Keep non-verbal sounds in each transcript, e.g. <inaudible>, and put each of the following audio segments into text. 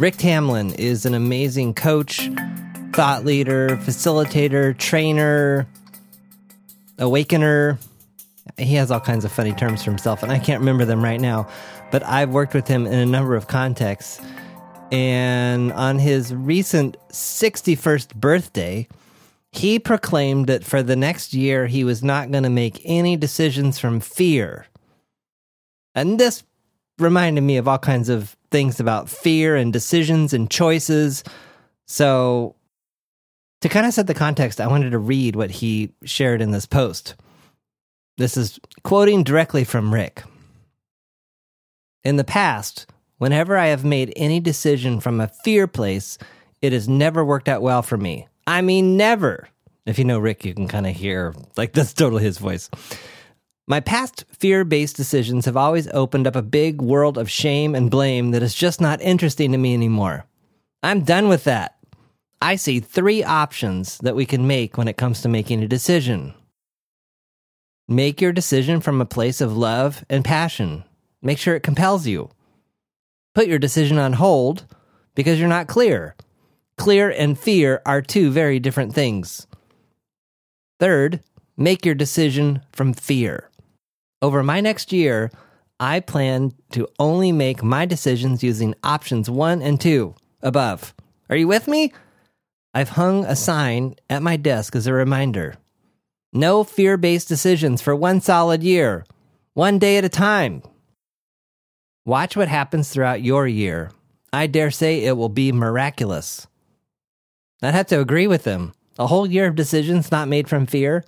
Rick Tamlyn is an amazing coach, thought leader, facilitator, trainer, awakener. He has all kinds of funny terms for himself, and I can't remember them right now. But I've worked with him in a number of contexts. And on his recent 61st birthday, he proclaimed that for the next year, he was not going to make any decisions from fear. And this reminded me of all kinds of things about fear and decisions and choices. So, to kind of set the context, I wanted to read what he shared in this post. This is quoting directly from Rick. In the past, whenever I have made any decision from a fear place, it has never worked out well for me. I mean, never. If you know Rick, you can kind of hear, like, <laughs> that's totally his voice. My past fear based decisions have always opened up a big world of shame and blame that is just not interesting to me anymore. I'm done with that. I see three options that we can make when it comes to making a decision. Make your decision from a place of love and passion. Make sure it compels you. Put your decision on hold because you're not clear. Clear and fear are two very different things. Third, make your decision from fear. Over my next year, I plan to only make my decisions using options one and two above. Are you with me? I've hung a sign at my desk as a reminder. No fear based decisions for one solid year, one day at a time. Watch what happens throughout your year. I dare say it will be miraculous. I'd have to agree with him. A whole year of decisions not made from fear?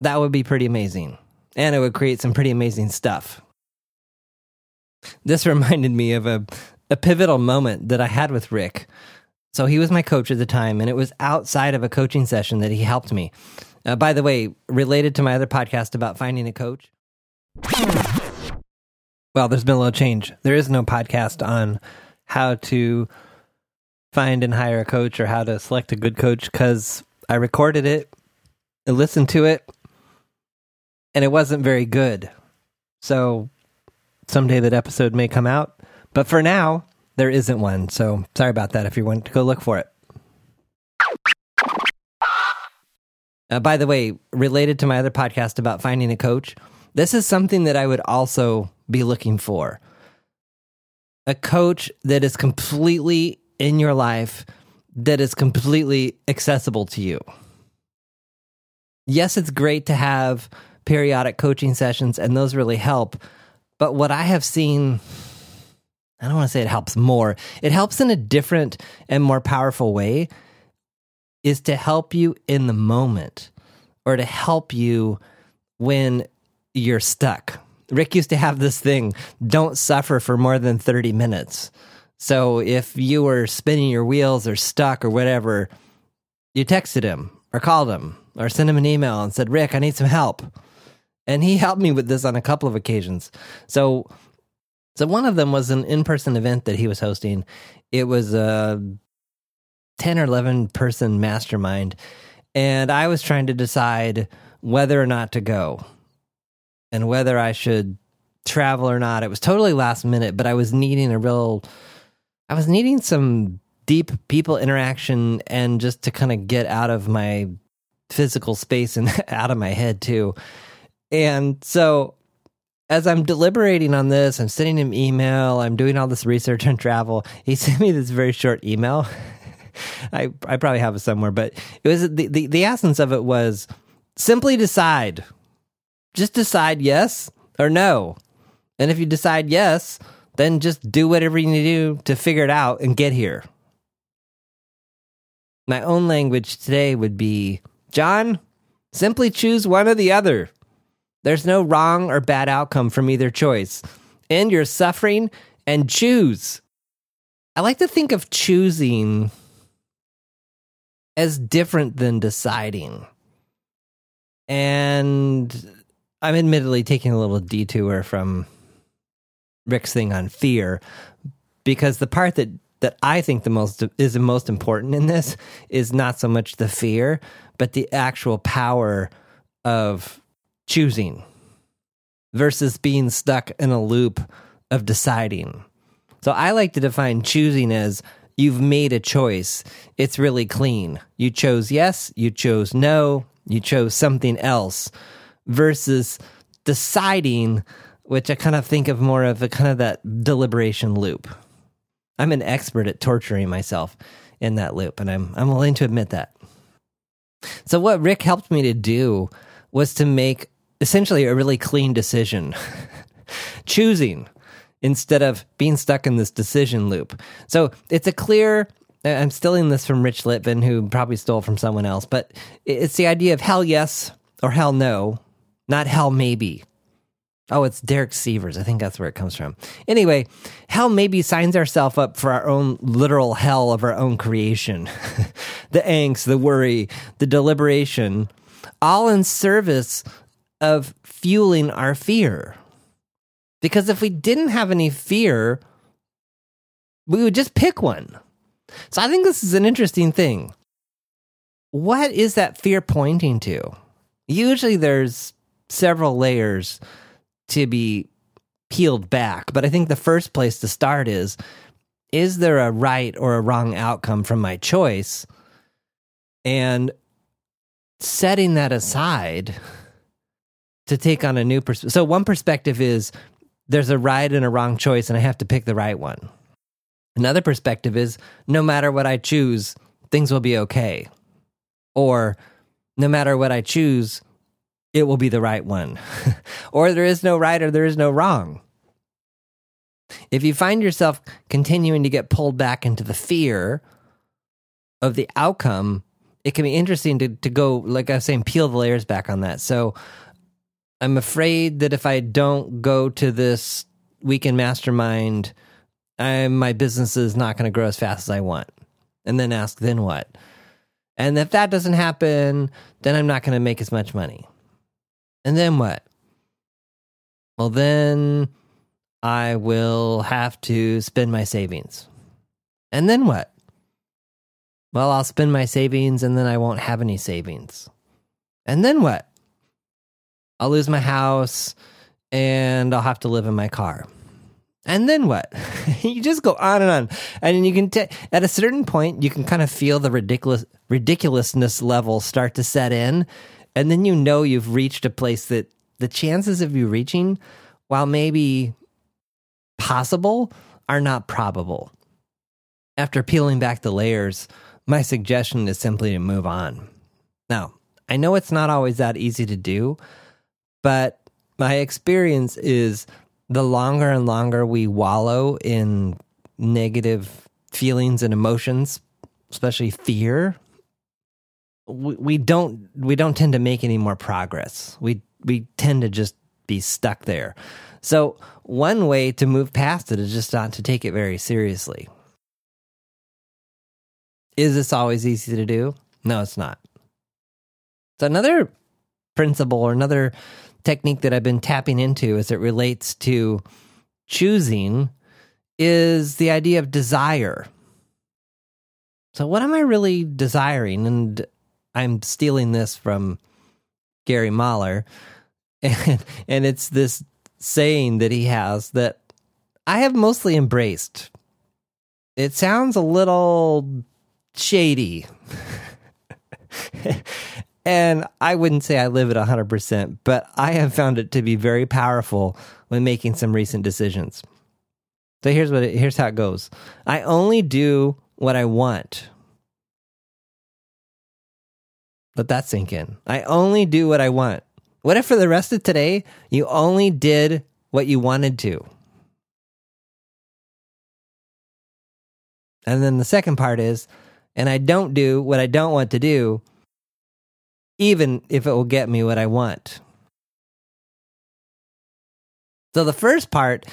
That would be pretty amazing and it would create some pretty amazing stuff. This <laughs> reminded me of a, a pivotal moment that I had with Rick. So he was my coach at the time, and it was outside of a coaching session that he helped me. Uh, by the way, related to my other podcast about finding a coach. Well, there's been a little change. There is no podcast on how to find and hire a coach or how to select a good coach because I recorded it, I listened to it, and it wasn't very good. So someday that episode may come out, but for now there isn't one. So sorry about that. If you want to go look for it. Uh, by the way, related to my other podcast about finding a coach, this is something that I would also be looking for. A coach that is completely in your life, that is completely accessible to you. Yes, it's great to have periodic coaching sessions, and those really help. But what I have seen, I don't want to say it helps more, it helps in a different and more powerful way, is to help you in the moment or to help you when you're stuck. Rick used to have this thing don't suffer for more than 30 minutes. So if you were spinning your wheels or stuck or whatever, you texted him or called him or sent him an email and said, Rick, I need some help and he helped me with this on a couple of occasions. So, so one of them was an in-person event that he was hosting. It was a ten or eleven person mastermind, and I was trying to decide whether or not to go, and whether I should travel or not. It was totally last minute, but I was needing a real, I was needing some deep people interaction and just to kind of get out of my physical space and <laughs> out of my head too. And so as I'm deliberating on this, I'm sending him email, I'm doing all this research on travel. He <laughs> sent me this very short email. <laughs> I I probably have it somewhere, but it was the, the, the essence of it was simply decide. Just decide yes or no. And if you decide yes, then just do whatever you need to do to figure it out and get here. My own language today would be John, simply choose one or the other. There's no wrong or bad outcome from either choice. End your suffering and choose. I like to think of choosing as different than deciding. And I'm admittedly taking a little detour from Rick's thing on fear because the part that that I think the most is the most important in this is not so much the fear, but the actual power of choosing versus being stuck in a loop of deciding. So I like to define choosing as you've made a choice. It's really clean. You chose yes, you chose no, you chose something else versus deciding, which I kind of think of more of a kind of that deliberation loop. I'm an expert at torturing myself in that loop, and I'm I'm willing to admit that. So what Rick helped me to do was to make essentially a really clean decision. <laughs> Choosing instead of being stuck in this decision loop. So it's a clear I'm stealing this from Rich Litvin, who probably stole from someone else, but it's the idea of hell yes or hell no, not hell maybe. Oh, it's Derek Sivers. I think that's where it comes from. Anyway, hell maybe signs ourselves up for our own literal hell of our own creation. <laughs> the angst, the worry, the deliberation, all in service of fueling our fear. Because if we didn't have any fear, we would just pick one. So I think this is an interesting thing. What is that fear pointing to? Usually there's several layers to be peeled back. But I think the first place to start is is there a right or a wrong outcome from my choice? And setting that aside to take on a new perspective. So, one perspective is there's a right and a wrong choice, and I have to pick the right one. Another perspective is no matter what I choose, things will be okay. Or no matter what I choose, it will be the right one. <laughs> or there is no right or there is no wrong. If you find yourself continuing to get pulled back into the fear of the outcome, it can be interesting to, to go, like I was saying, peel the layers back on that. So I'm afraid that if I don't go to this weekend mastermind, I, my business is not going to grow as fast as I want. And then ask, then what? And if that doesn't happen, then I'm not going to make as much money. And then what? Well, then I will have to spend my savings. And then what? Well, I'll spend my savings and then I won't have any savings. And then what? I'll lose my house and I'll have to live in my car. And then what? <laughs> you just go on and on. And you can, t- at a certain point, you can kind of feel the ridiculous, ridiculousness level start to set in and then you know you've reached a place that the chances of you reaching, while maybe possible, are not probable. After peeling back the layers, my suggestion is simply to move on. Now, I know it's not always that easy to do, but my experience is the longer and longer we wallow in negative feelings and emotions, especially fear, we, we don't we don't tend to make any more progress. We we tend to just be stuck there. So one way to move past it is just not to take it very seriously. Is this always easy to do? No, it's not. So another principle or another technique that I've been tapping into as it relates to choosing is the idea of desire. So, what am I really desiring? And I'm stealing this from Gary Mahler, <laughs> and, and it's this saying that he has that I have mostly embraced. It sounds a little shady. <laughs> and I wouldn't say I live at 100%, but I have found it to be very powerful when making some recent decisions. So here's what it, here's how it goes. I only do what I want let that sink in. I only do what I want. What if for the rest of today, you only did what you wanted to? And then the second part is, and I don't do what I don't want to do, even if it will get me what I want. So the first part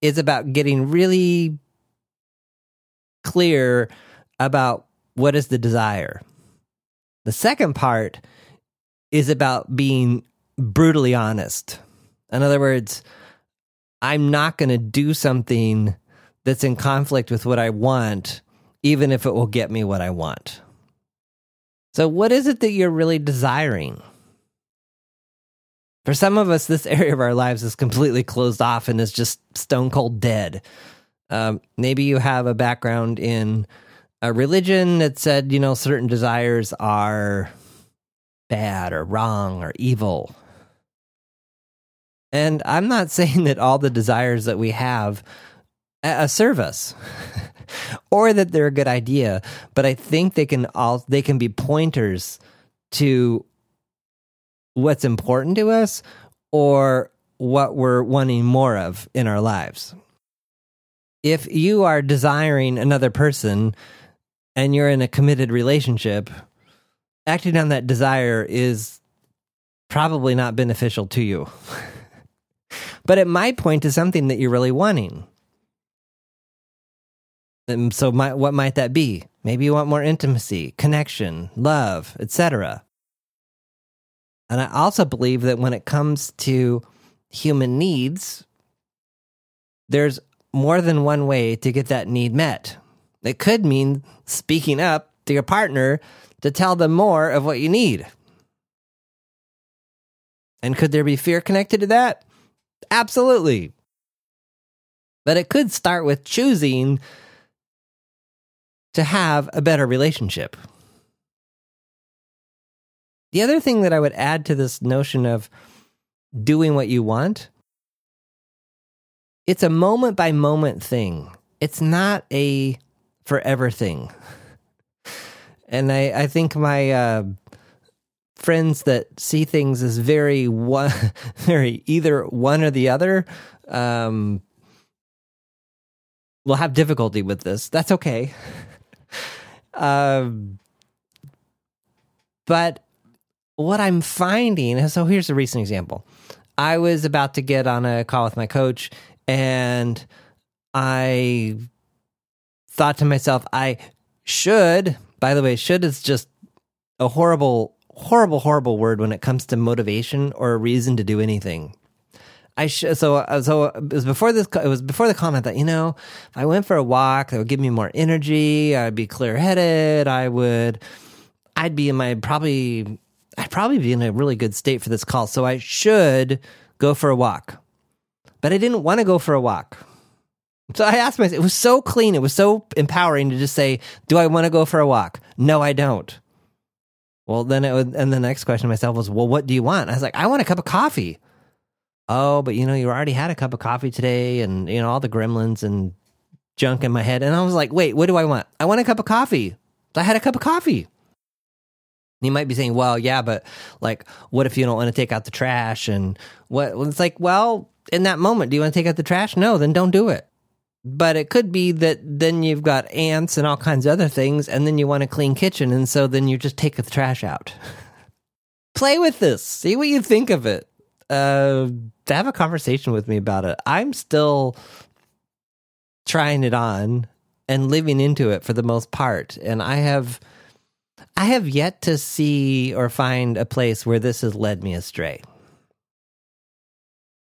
is about getting really clear about what is the desire. The second part is about being brutally honest. In other words, I'm not going to do something that's in conflict with what I want, even if it will get me what I want. So, what is it that you're really desiring? For some of us, this <laughs> area of our lives is completely closed off and is just stone cold dead. Um, maybe you have a background in a religion that said, you know, certain desires are bad or wrong or evil. And I'm not <laughs> saying that all the desires that we have uh, service <laughs> or that they're a good idea, but I think they can all they can be pointers to what's important to us or what we're wanting more of in our lives. If you are desiring another person and you're in a committed relationship, acting on that desire is probably not beneficial to you. <laughs> but it might point to something that you're really wanting. And so, my, what might that be? Maybe you want more intimacy, connection, love, etc. And I also believe that when it comes to human needs, there's more than one way to get that need met. It could mean speaking up to your partner to tell them more of what you need. And could there be fear connected to that? Absolutely. But it could start with choosing to have a better relationship. The other thing that I would add to this notion of doing what you want, it's a moment by moment thing. It's not a forever thing. <laughs> And I, I think my uh, friends that see things as very one, <laughs> very either one or the other, um, will have difficulty with this. That's okay. <laughs> um, but what I'm finding, so here's a recent example. I was about to get on a call with my coach, and I thought to myself, I should, by the way, should is just a horrible, horrible, horrible word when it comes to motivation or a reason to do anything. I sh- so uh, so it was before this. It was before the comment that you know, if I went for a walk, that would give me more energy. I'd be clear headed. I would, I'd be in my probably I'd probably be in a really good state for this call. So I should go for a walk. But I didn't want to go for a walk. So I asked myself, it was so clean. It was so empowering to just say, do I want to go for a walk? No, I don't. Well, then it would, and the next question to myself was, well, what do you want? I was like, I want a cup of coffee. Oh, but you know, you already had a cup of coffee today and, you know, all the gremlins and junk in my head. And I was like, wait, what do I want? I want a cup of coffee. I had a cup of coffee. You might be saying, well, yeah, but like, what if you don't want to take out the trash? And what? Well, it's like, well, in that moment, do you want to take out the trash? No, then don't do it. But it could be that then you've got ants and all kinds of other things, and then you want a clean kitchen, and so then you just take the trash out. <laughs> Play with this. See what you think of it. Uh, to have a conversation with me about it. I'm still trying it on and living into it for the most part, and I have I have yet to see or find a place where this has led me astray.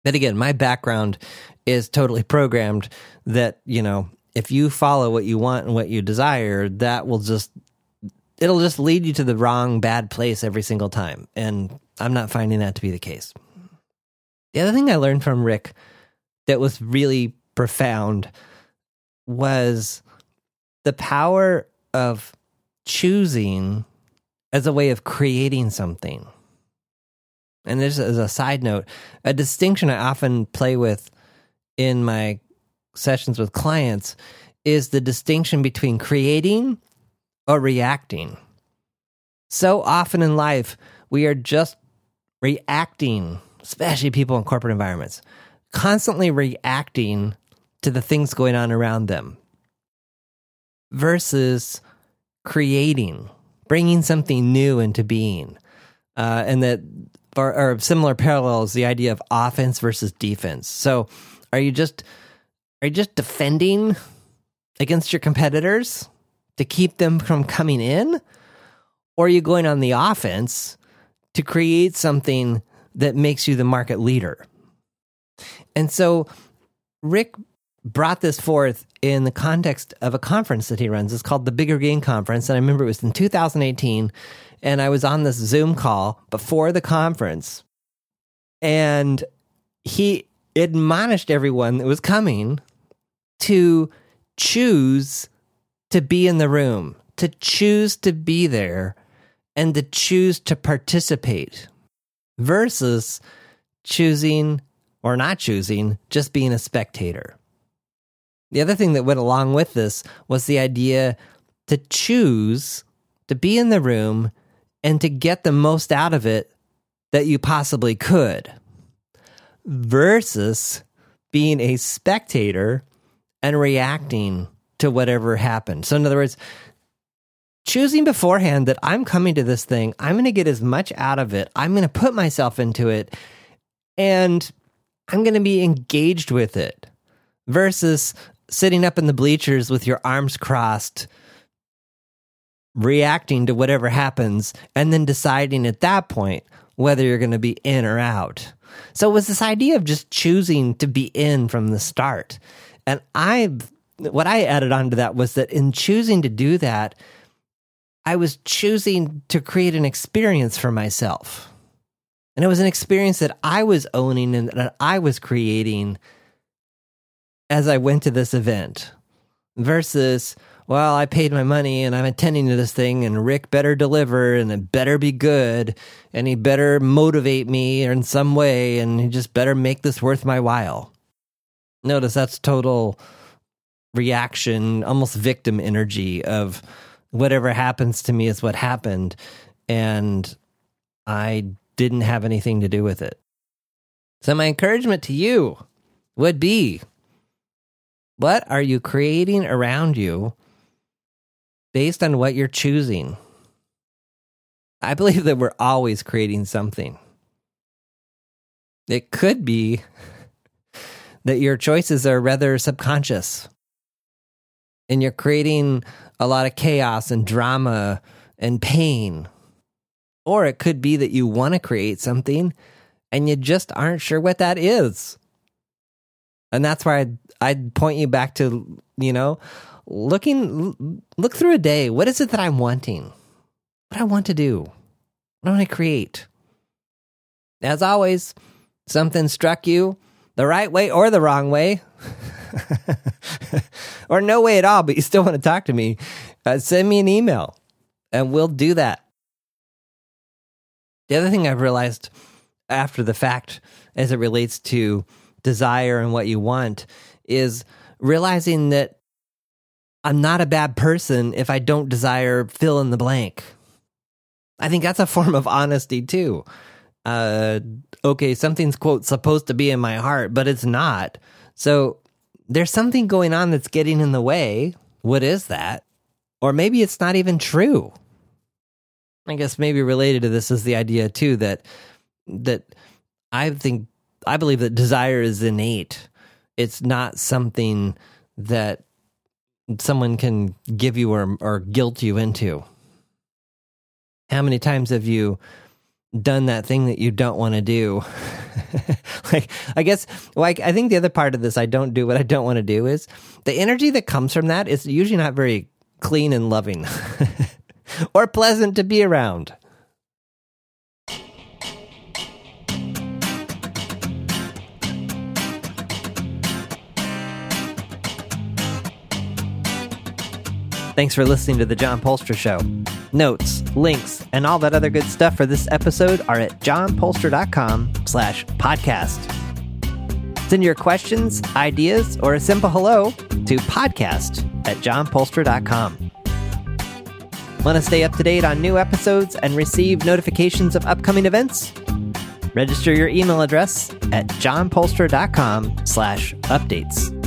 But again, my background is totally programmed that, you know, if you follow what you want and what you desire, that will just it'll just lead you to the wrong bad place every single time. And I'm not finding that to be the case. The other thing I learned from Rick that was really profound was the power of choosing as a way of creating something. And this is a side note, a distinction I often play with in my sessions with clients is the distinction between creating or reacting. So often in life, we are just reacting, especially people in corporate environments, constantly reacting to the things going on around them versus creating, bringing something new into being. Uh, and that are, are similar parallels, the idea of offense versus defense. So are you just are you just defending against your competitors to keep them from coming in? Or are you going on the offense to create something that makes you the market leader? And so Rick brought this forth in the context of a conference that he runs. It's called the Bigger Game Conference. And I remember it was in 2018. And I was on this Zoom call before the conference. And he admonished everyone that was coming to choose to be in the room, to choose to be there, and to choose to participate versus choosing or not choosing, just being a spectator. The other thing that went along with this was the idea to choose to be in the room and to get the most out of it that you possibly could versus being a spectator and reacting to whatever happened. So, in other words, choosing beforehand that I'm coming to this thing, I'm going to get as much out of it, I'm going to put myself into it, and I'm going to be engaged with it versus sitting up in the bleachers with your arms crossed, reacting to whatever happens, and then deciding at that point whether you're going to be in or out. So it was this idea of just choosing to be in from the start. And I, what I added onto that was that in choosing to do that, I was choosing to create an experience for myself. And it was an experience that I was owning and that I was creating as I went to this event versus, well, I paid my money and I'm attending to this thing and Rick better deliver and it better be good and he better motivate me in some way and he just better make this worth my while. Notice that's total reaction, almost victim energy of whatever happens to me is what happened. And I didn't have anything to do with it. So, my encouragement to you would be what are you creating around you based on what you're choosing? I believe that we're always creating something. It could be <laughs> that your choices are rather subconscious and you're creating a lot of chaos and drama and pain. Or it could be that you want to create something and you just aren't sure what that is. And that's why I'd, I'd point you back to, you know, looking, look through a day. What is it that I'm wanting? What I want to do? What I want to create? As always, something struck you the right way or the wrong way. Or no way at all, but you still want to talk to me, uh, send me an email and we'll do that. The other thing I've realized after the fact, as it relates to desire and what you want, is realizing that I'm not a bad person if I don't desire fill in the blank. I think that's a form of honesty too. Uh, okay, something's quote supposed to be in my heart, but it's not. So there's something going on that's getting in the way. What is that? Or maybe it's not even true. I guess maybe related to this is the idea too that that I think I believe that desire is innate. It's not something that someone can give you or or guilt you into. How many times have you done that thing that you don't want to do. <laughs> like, I guess, like, I think the other part of this, I don't do what I don't want to do is the energy that comes from that is usually not very clean and loving <laughs> or pleasant to be around. Thanks for listening to The John Poelstra Show. Notes, links, and all that other good stuff for this episode are at johnpoelstra.com slash podcast. Send your questions, ideas, or a simple hello to podcast at johnpoelstra.com. Want to stay up to date on new episodes and receive notifications of upcoming events? Register your email address at johnpoelstra.com slash updates.